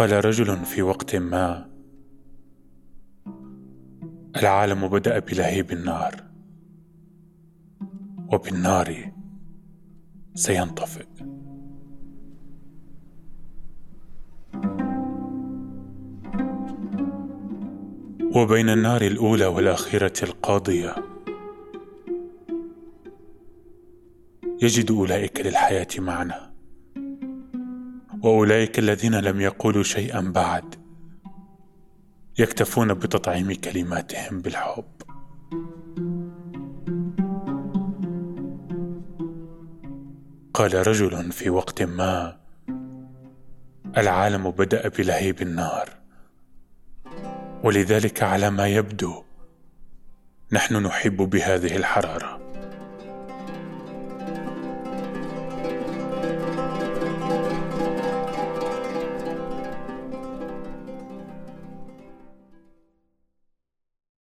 قال رجل في وقت ما. العالم بدأ بلهيب النار. وبالنار سينطفئ. وبين النار الأولى والاخيره القاضية. يجد أولئك للحياة معنى وأولئك الذين لم يقولوا شيئا بعد يكتفون بتطعيم كلماتهم بالحب. قال رجل في وقت ما العالم بدأ بلهيب النار ولذلك على ما يبدو نحن نحب بهذه الحرارة.